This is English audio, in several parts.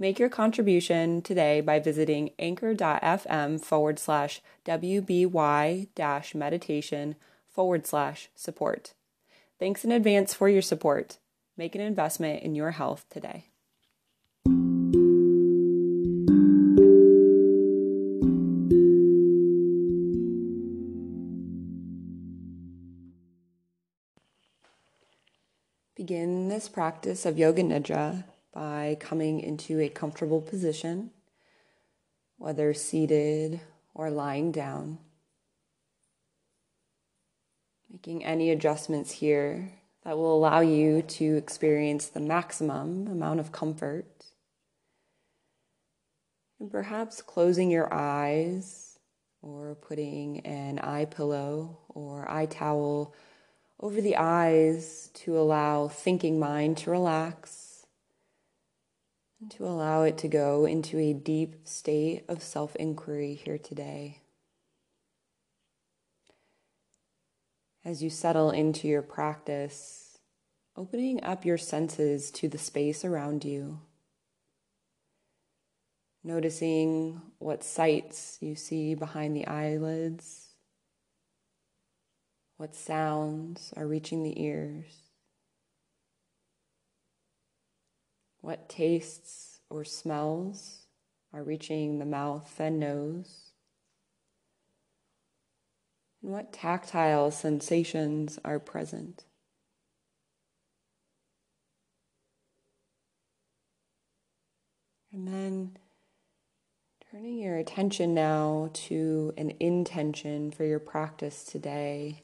Make your contribution today by visiting anchor.fm forward slash WBY dash meditation forward slash support. Thanks in advance for your support. Make an investment in your health today. Begin this practice of Yoga Nidra by coming into a comfortable position, whether seated or lying down. Making any adjustments here that will allow you to experience the maximum amount of comfort. And perhaps closing your eyes or putting an eye pillow or eye towel over the eyes to allow thinking mind to relax and to allow it to go into a deep state of self inquiry here today. As you settle into your practice, opening up your senses to the space around you, noticing what sights you see behind the eyelids, what sounds are reaching the ears. What tastes or smells are reaching the mouth and nose? And what tactile sensations are present? And then turning your attention now to an intention for your practice today.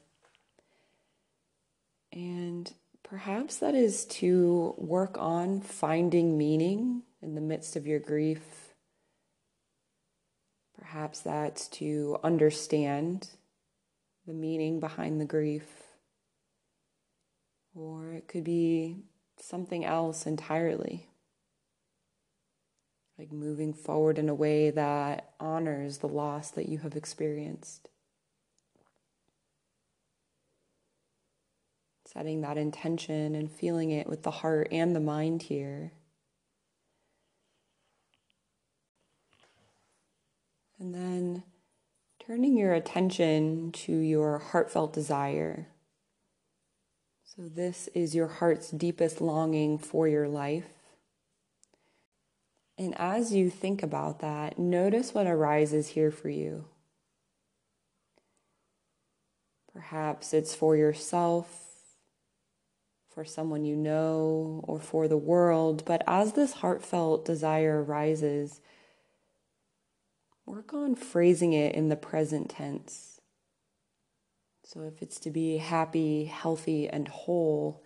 And Perhaps that is to work on finding meaning in the midst of your grief. Perhaps that's to understand the meaning behind the grief. Or it could be something else entirely. Like moving forward in a way that honors the loss that you have experienced. Setting that intention and feeling it with the heart and the mind here. And then turning your attention to your heartfelt desire. So, this is your heart's deepest longing for your life. And as you think about that, notice what arises here for you. Perhaps it's for yourself for someone you know or for the world. But as this heartfelt desire arises, work on phrasing it in the present tense. So if it's to be happy, healthy, and whole,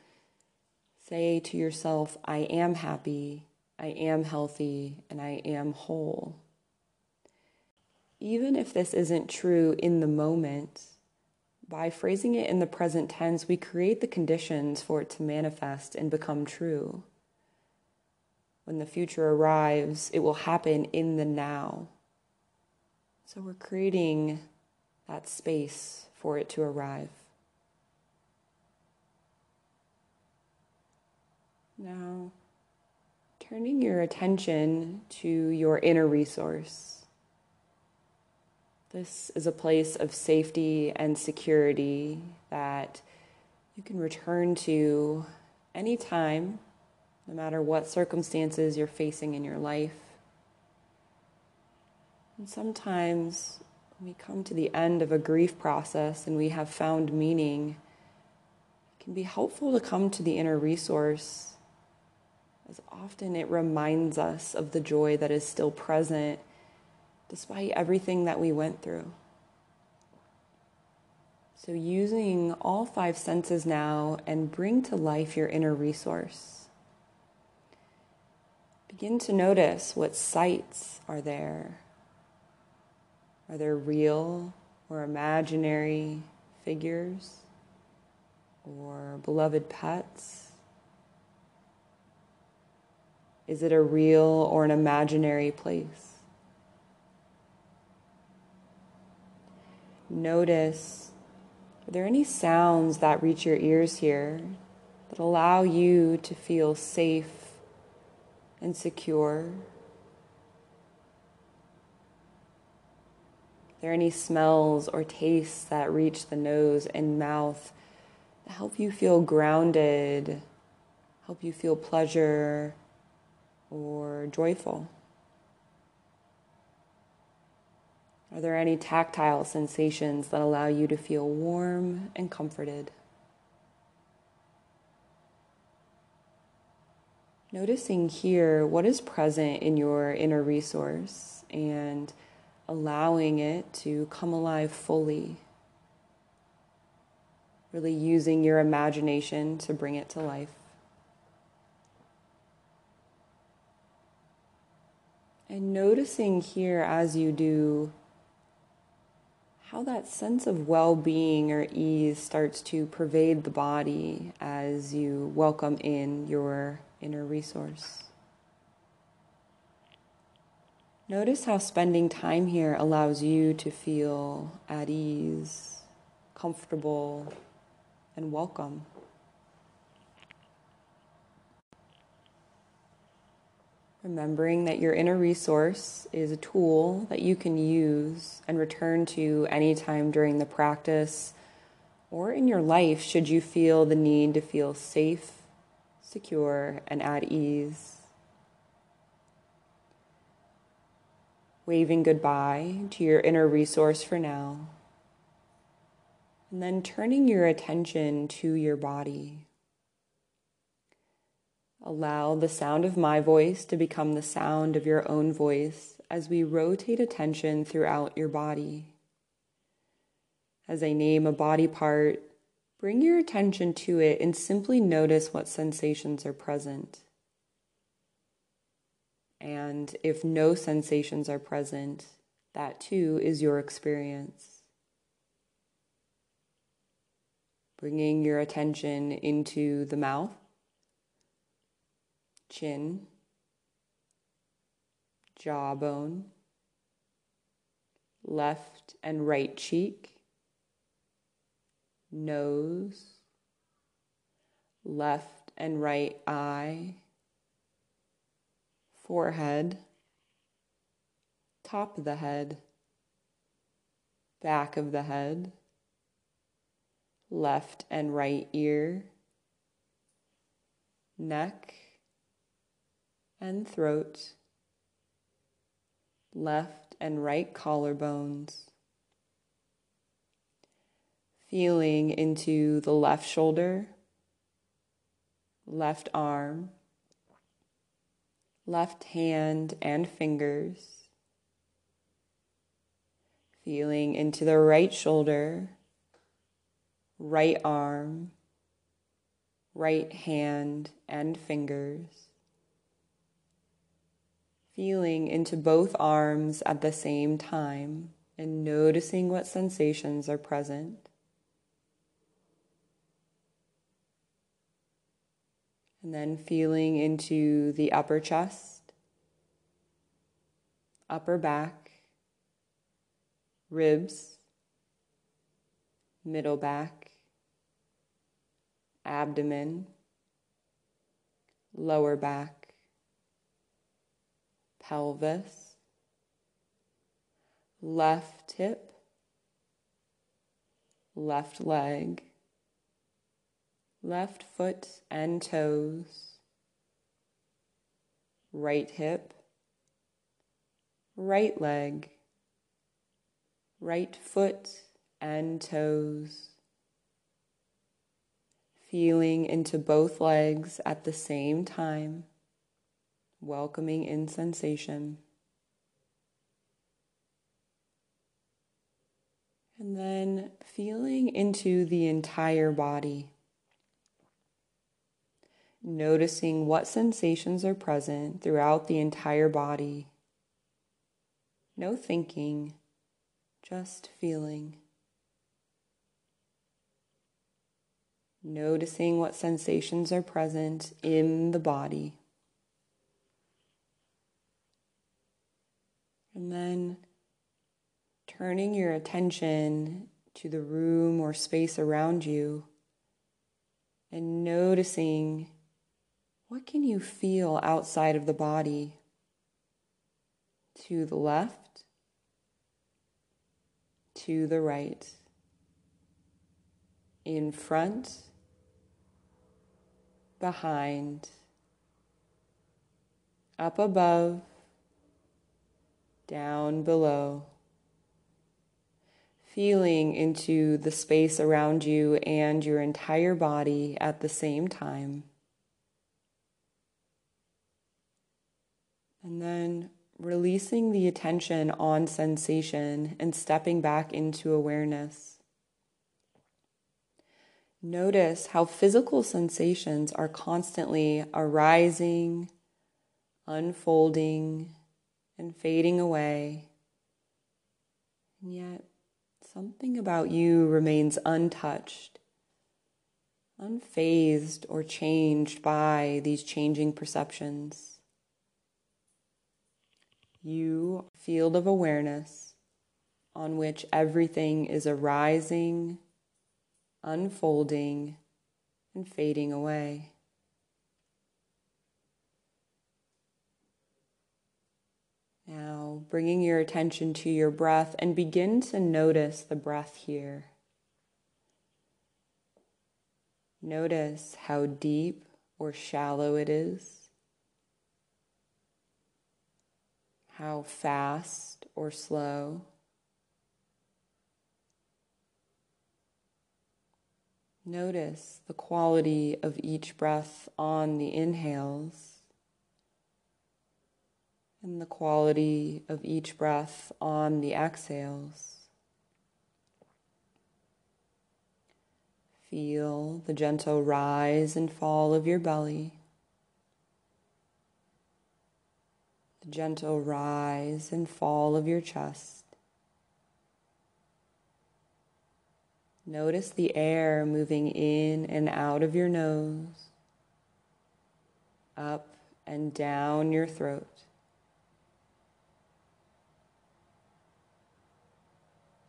say to yourself, I am happy, I am healthy, and I am whole. Even if this isn't true in the moment, by phrasing it in the present tense, we create the conditions for it to manifest and become true. When the future arrives, it will happen in the now. So we're creating that space for it to arrive. Now, turning your attention to your inner resource. This is a place of safety and security that you can return to anytime, no matter what circumstances you're facing in your life. And sometimes when we come to the end of a grief process and we have found meaning, it can be helpful to come to the inner resource, as often it reminds us of the joy that is still present despite everything that we went through. So, using all five senses now and bring to life your inner resource. Begin to notice what sights are there. Are there real or imaginary figures or beloved pets? Is it a real or an imaginary place? Notice are there any sounds that reach your ears here that allow you to feel safe and secure? Are there any smells or tastes that reach the nose and mouth that help you feel grounded, help you feel pleasure or joyful? Are there any tactile sensations that allow you to feel warm and comforted? Noticing here what is present in your inner resource and allowing it to come alive fully. Really using your imagination to bring it to life. And noticing here as you do how that sense of well being or ease starts to pervade the body as you welcome in your inner resource. Notice how spending time here allows you to feel at ease, comfortable, and welcome. Remembering that your inner resource is a tool that you can use and return to anytime during the practice or in your life should you feel the need to feel safe, secure, and at ease. Waving goodbye to your inner resource for now. And then turning your attention to your body. Allow the sound of my voice to become the sound of your own voice as we rotate attention throughout your body. As I name a body part, bring your attention to it and simply notice what sensations are present. And if no sensations are present, that too is your experience. Bringing your attention into the mouth chin, jawbone, left and right cheek, nose, left and right eye, forehead, top of the head, back of the head, left and right ear, neck, and throat, left and right collarbones, feeling into the left shoulder, left arm, left hand and fingers, feeling into the right shoulder, right arm, right hand and fingers feeling into both arms at the same time and noticing what sensations are present. And then feeling into the upper chest, upper back, ribs, middle back, abdomen, lower back pelvis, left hip, left leg, left foot and toes, right hip, right leg, right foot and toes. Feeling into both legs at the same time welcoming in sensation. And then feeling into the entire body. Noticing what sensations are present throughout the entire body. No thinking, just feeling. Noticing what sensations are present in the body. And then turning your attention to the room or space around you and noticing what can you feel outside of the body? To the left to the right in front behind up above down below feeling into the space around you and your entire body at the same time. And then releasing the attention on sensation and stepping back into awareness. Notice how physical sensations are constantly arising, unfolding, and fading away. And yet, something about you remains untouched, unfazed, or changed by these changing perceptions. You, field of awareness on which everything is arising, unfolding, and fading away. Now, bringing your attention to your breath and begin to notice the breath here. Notice how deep or shallow it is, how fast or slow. Notice the quality of each breath on the inhales and the quality of each breath on the exhales. Feel the gentle rise and fall of your belly. The gentle rise and fall of your chest. Notice the air moving in and out of your nose, up and down your throat.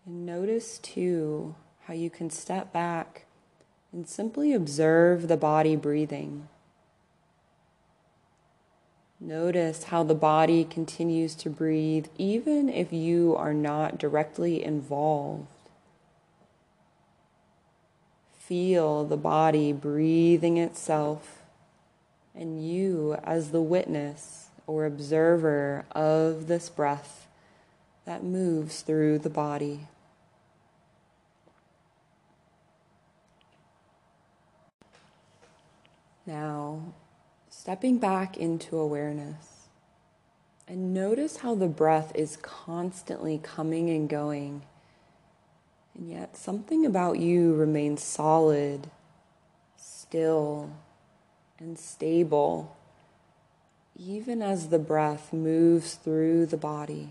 And notice too how you can step back and simply observe the body breathing. Notice how the body continues to breathe even if you are not directly involved. Feel the body breathing itself and you as the witness or observer of this breath that moves through the body. Now, stepping back into awareness and notice how the breath is constantly coming and going, and yet something about you remains solid, still, and stable, even as the breath moves through the body.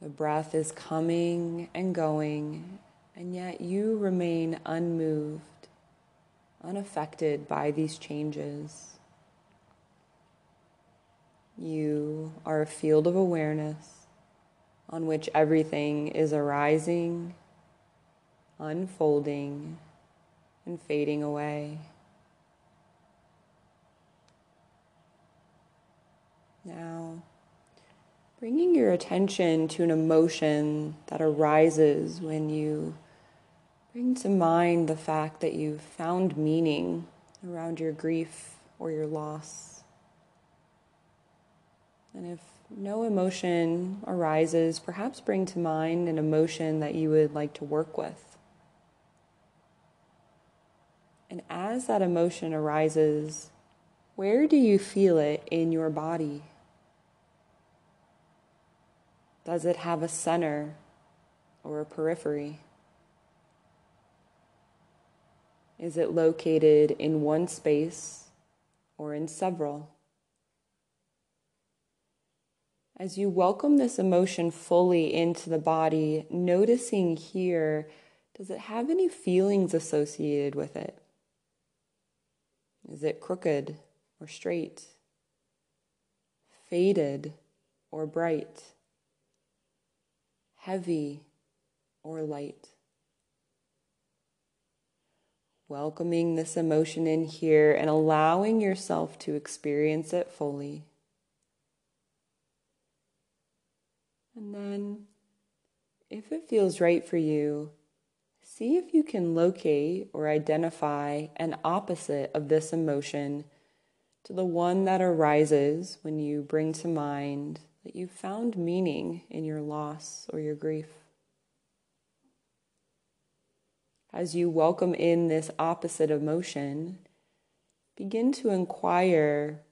The breath is coming and going, and yet you remain unmoved unaffected by these changes. You are a field of awareness on which everything is arising, unfolding, and fading away. Now, bringing your attention to an emotion that arises when you Bring to mind the fact that you've found meaning around your grief or your loss. And if no emotion arises, perhaps bring to mind an emotion that you would like to work with. And as that emotion arises, where do you feel it in your body? Does it have a center or a periphery? Is it located in one space or in several? As you welcome this emotion fully into the body, noticing here, does it have any feelings associated with it? Is it crooked or straight? Faded or bright? Heavy or light? Welcoming this emotion in here and allowing yourself to experience it fully. And then, if it feels right for you, see if you can locate or identify an opposite of this emotion to the one that arises when you bring to mind that you found meaning in your loss or your grief. As you welcome in this opposite emotion, begin to inquire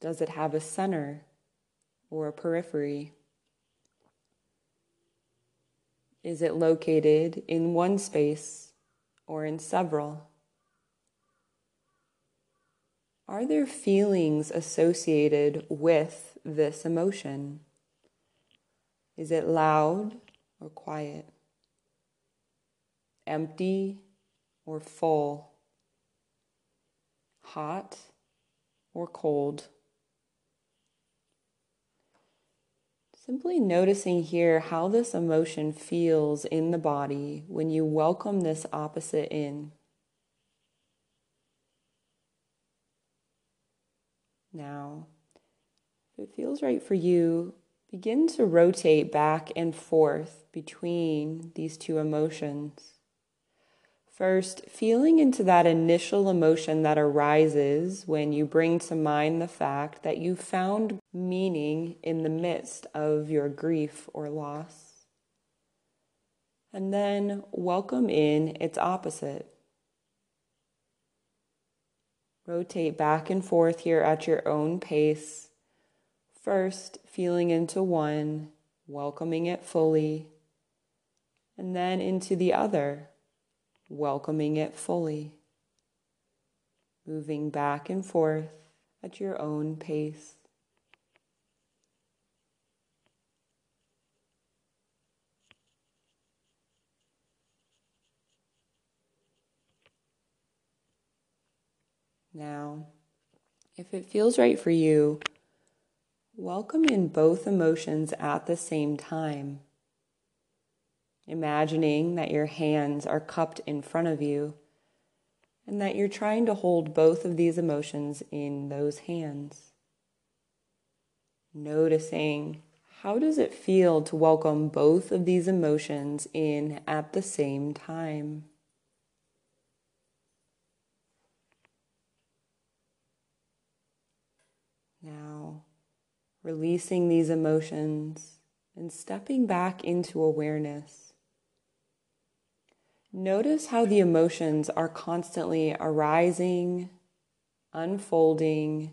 does it have a center or a periphery? Is it located in one space or in several? Are there feelings associated with this emotion? Is it loud or quiet? Empty or full? Hot or cold? Simply noticing here how this emotion feels in the body when you welcome this opposite in. Now, if it feels right for you, begin to rotate back and forth between these two emotions. First, feeling into that initial emotion that arises when you bring to mind the fact that you found meaning in the midst of your grief or loss. And then welcome in its opposite. Rotate back and forth here at your own pace. First, feeling into one, welcoming it fully, and then into the other welcoming it fully, moving back and forth at your own pace. Now, if it feels right for you, welcome in both emotions at the same time imagining that your hands are cupped in front of you and that you're trying to hold both of these emotions in those hands. Noticing how does it feel to welcome both of these emotions in at the same time? Now, releasing these emotions and stepping back into awareness. Notice how the emotions are constantly arising, unfolding,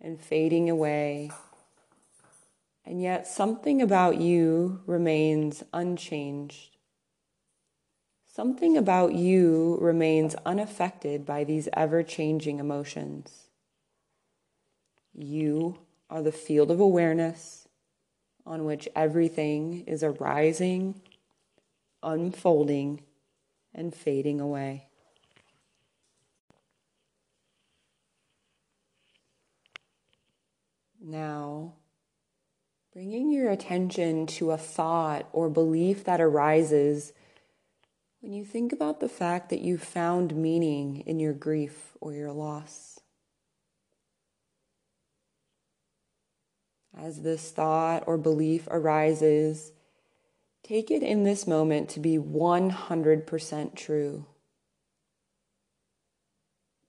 and fading away. And yet, something about you remains unchanged. Something about you remains unaffected by these ever changing emotions. You are the field of awareness on which everything is arising, unfolding, and fading away. Now, bringing your attention to a thought or belief that arises when you think about the fact that you found meaning in your grief or your loss. As this thought or belief arises, Take it in this moment to be 100% true.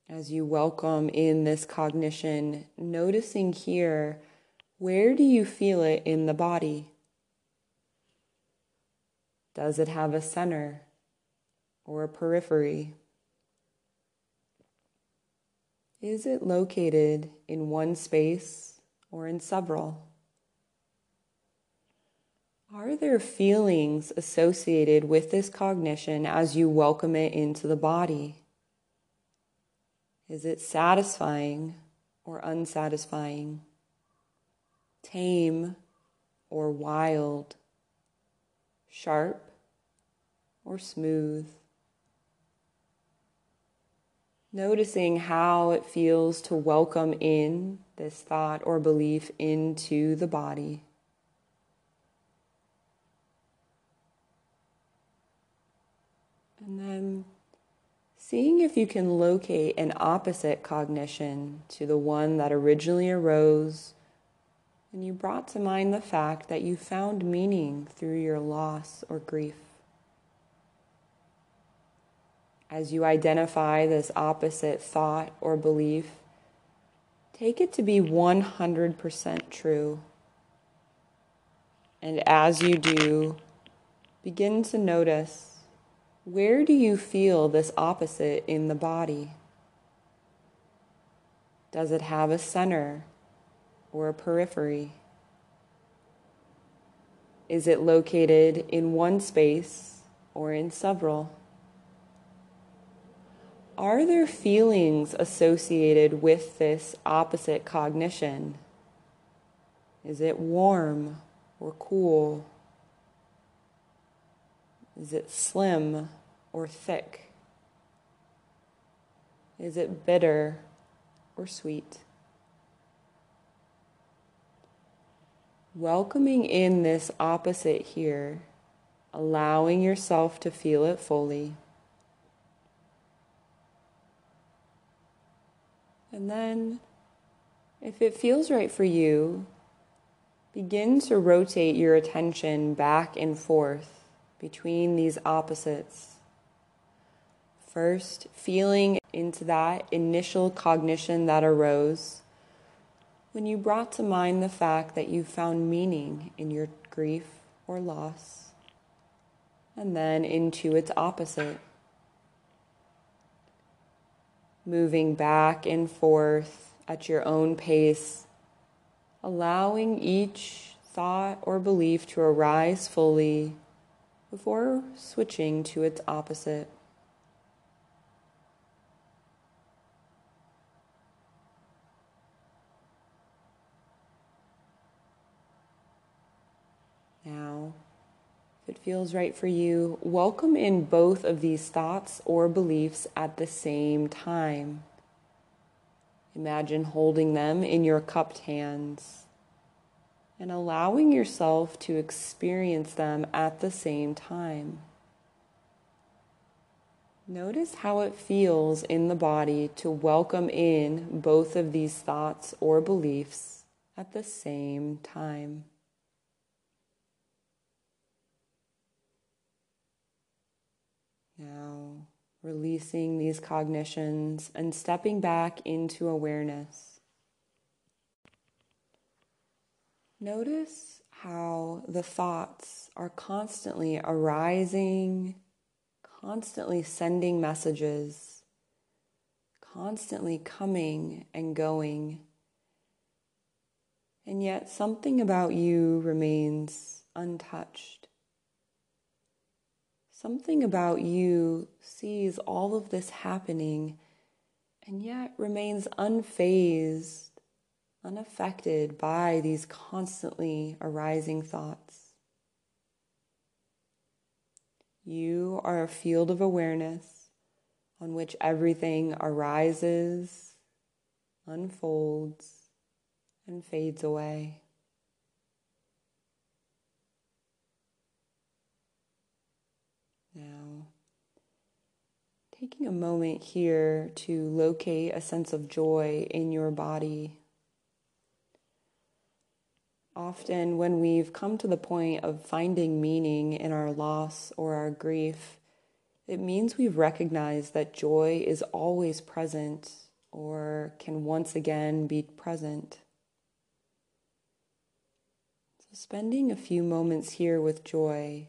As you welcome in this cognition, noticing here, where do you feel it in the body? Does it have a center or a periphery? Is it located in one space or in several? Are there feelings associated with this cognition as you welcome it into the body? Is it satisfying or unsatisfying? Tame or wild, sharp or smooth. Noticing how it feels to welcome in this thought or belief into the body. And then seeing if you can locate an opposite cognition to the one that originally arose when you brought to mind the fact that you found meaning through your loss or grief. As you identify this opposite thought or belief, take it to be 100% true. And as you do, begin to notice where do you feel this opposite in the body? Does it have a center or a periphery? Is it located in one space or in several? Are there feelings associated with this opposite cognition? Is it warm or cool? Is it slim or thick? Is it bitter or sweet? Welcoming in this opposite here, allowing yourself to feel it fully. And then, if it feels right for you, begin to rotate your attention back and forth between these opposites. First, feeling into that initial cognition that arose when you brought to mind the fact that you found meaning in your grief or loss, and then into its opposite. Moving back and forth at your own pace, allowing each thought or belief to arise fully before switching to its opposite. Now, if it feels right for you, welcome in both of these thoughts or beliefs at the same time. Imagine holding them in your cupped hands and allowing yourself to experience them at the same time. Notice how it feels in the body to welcome in both of these thoughts or beliefs at the same time. Now, releasing these cognitions and stepping back into awareness. Notice how the thoughts are constantly arising, constantly sending messages, constantly coming and going. And yet, something about you remains untouched. Something about you sees all of this happening and yet remains unfazed unaffected by these constantly arising thoughts. You are a field of awareness on which everything arises, unfolds, and fades away. Now, taking a moment here to locate a sense of joy in your body Often, when we've come to the point of finding meaning in our loss or our grief, it means we've recognized that joy is always present or can once again be present. So, spending a few moments here with joy,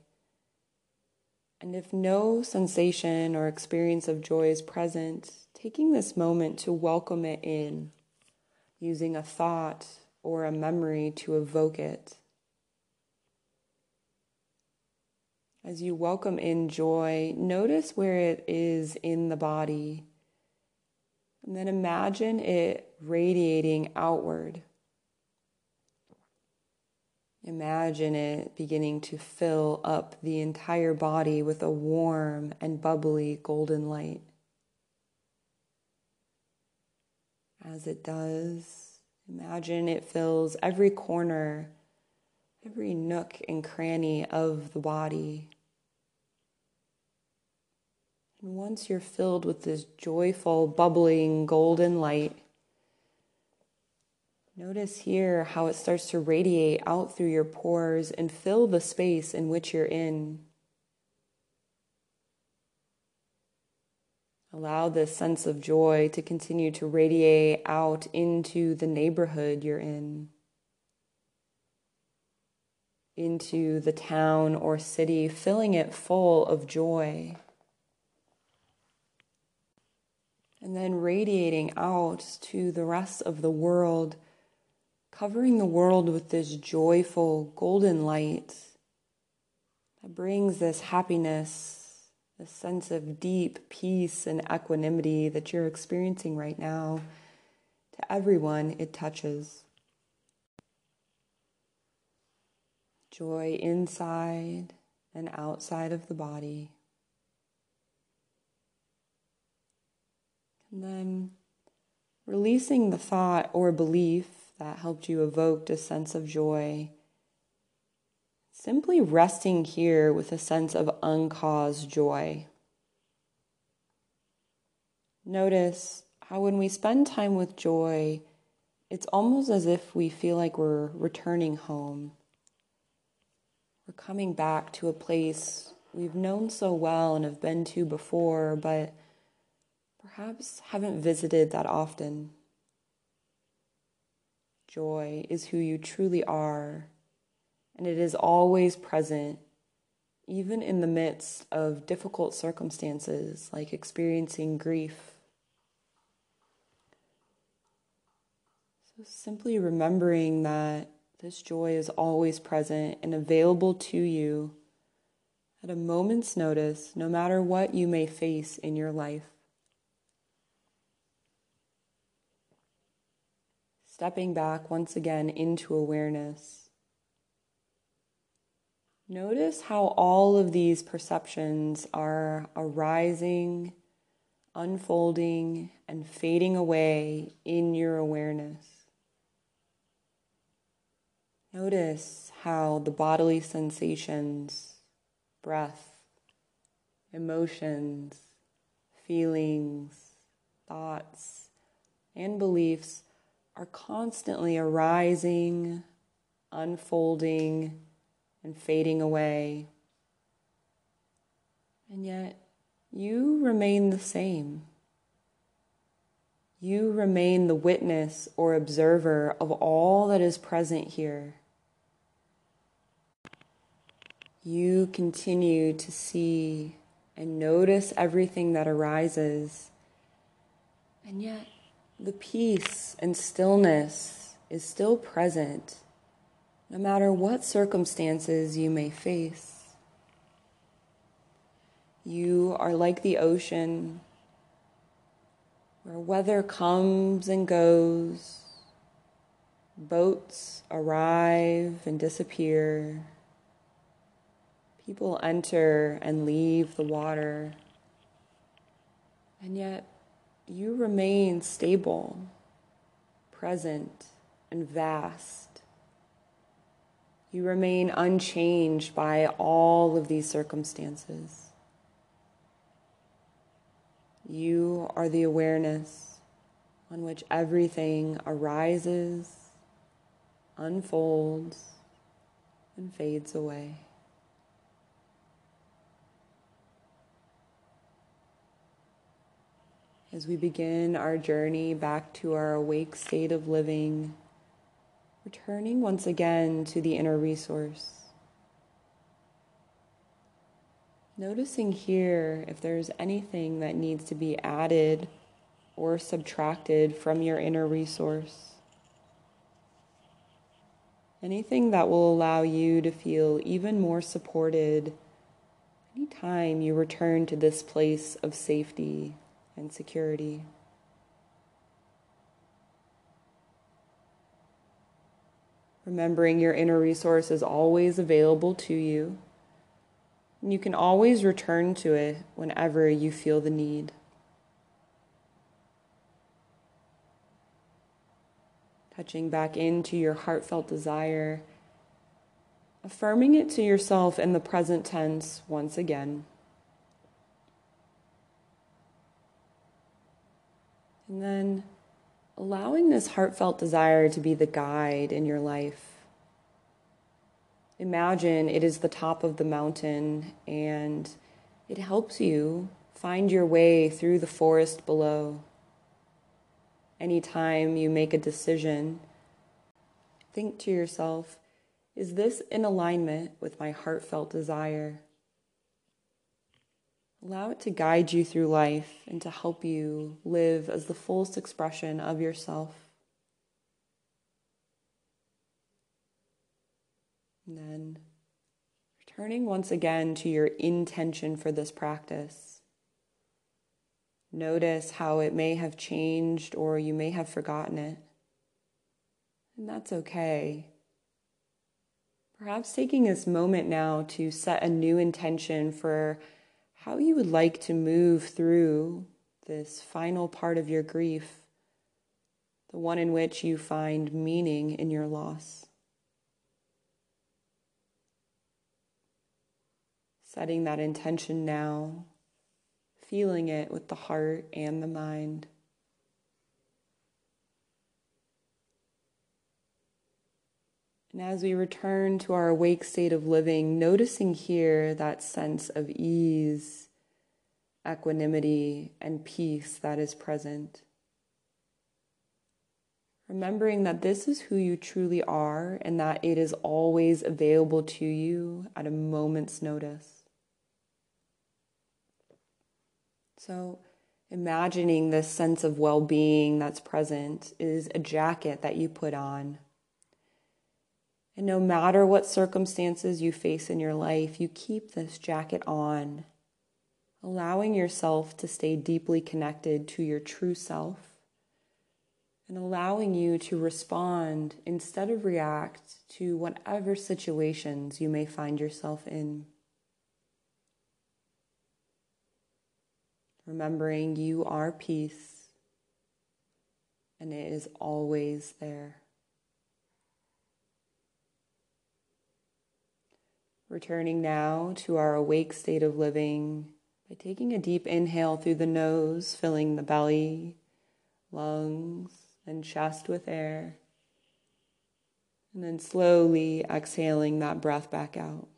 and if no sensation or experience of joy is present, taking this moment to welcome it in, using a thought or a memory to evoke it. As you welcome in joy, notice where it is in the body. And then imagine it radiating outward. Imagine it beginning to fill up the entire body with a warm and bubbly golden light. As it does, imagine it fills every corner, every nook and cranny of the body. And once you're filled with this joyful, bubbling golden light, Notice here how it starts to radiate out through your pores and fill the space in which you're in. Allow this sense of joy to continue to radiate out into the neighborhood you're in, into the town or city, filling it full of joy. And then radiating out to the rest of the world covering the world with this joyful golden light that brings this happiness, this sense of deep peace and equanimity that you're experiencing right now to everyone it touches. Joy inside and outside of the body. And then releasing the thought or belief that helped you evoke a sense of joy. Simply resting here with a sense of uncaused joy. Notice how when we spend time with joy, it's almost as if we feel like we're returning home. We're coming back to a place we've known so well and have been to before, but perhaps haven't visited that often. Joy is who you truly are, and it is always present, even in the midst of difficult circumstances like experiencing grief. So, simply remembering that this joy is always present and available to you at a moment's notice, no matter what you may face in your life. Stepping back once again into awareness. Notice how all of these perceptions are arising, unfolding, and fading away in your awareness. Notice how the bodily sensations, breath, emotions, feelings, thoughts, and beliefs are constantly arising, unfolding, and fading away. And yet, you remain the same. You remain the witness or observer of all that is present here. You continue to see and notice everything that arises. And yet, the peace and stillness is still present no matter what circumstances you may face. You are like the ocean where weather comes and goes, boats arrive and disappear, people enter and leave the water, and yet you remain stable, present, and vast. You remain unchanged by all of these circumstances. You are the awareness on which everything arises, unfolds, and fades away. As we begin our journey back to our awake state of living, returning once again to the inner resource. Noticing here if there's anything that needs to be added or subtracted from your inner resource. Anything that will allow you to feel even more supported anytime you return to this place of safety and security. Remembering your inner resource is always available to you. And you can always return to it whenever you feel the need. Touching back into your heartfelt desire, affirming it to yourself in the present tense once again. And then allowing this heartfelt desire to be the guide in your life. Imagine it is the top of the mountain and it helps you find your way through the forest below. Anytime you make a decision, think to yourself, is this in alignment with my heartfelt desire? Allow it to guide you through life and to help you live as the fullest expression of yourself. And then returning once again to your intention for this practice. Notice how it may have changed or you may have forgotten it. And that's okay. Perhaps taking this moment now to set a new intention for how you would like to move through this final part of your grief, the one in which you find meaning in your loss. Setting that intention now, feeling it with the heart and the mind. And as we return to our awake state of living, noticing here that sense of ease, equanimity, and peace that is present. Remembering that this is who you truly are and that it is always available to you at a moment's notice. So, imagining this sense of well being that's present is a jacket that you put on and no matter what circumstances you face in your life, you keep this jacket on, allowing yourself to stay deeply connected to your true self and allowing you to respond instead of react to whatever situations you may find yourself in. Remembering you are peace and it is always there. Returning now to our awake state of living by taking a deep inhale through the nose, filling the belly, lungs, and chest with air. And then slowly exhaling that breath back out.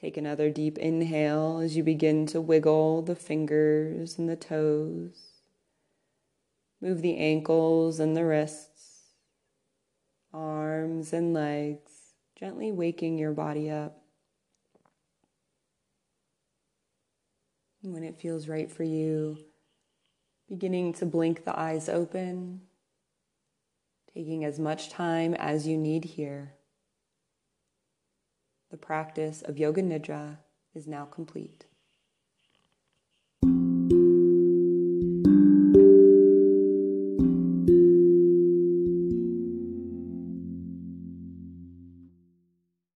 Take another deep inhale as you begin to wiggle the fingers and the toes. Move the ankles and the wrists arms and legs, gently waking your body up. When it feels right for you, beginning to blink the eyes open, taking as much time as you need here. The practice of Yoga Nidra is now complete.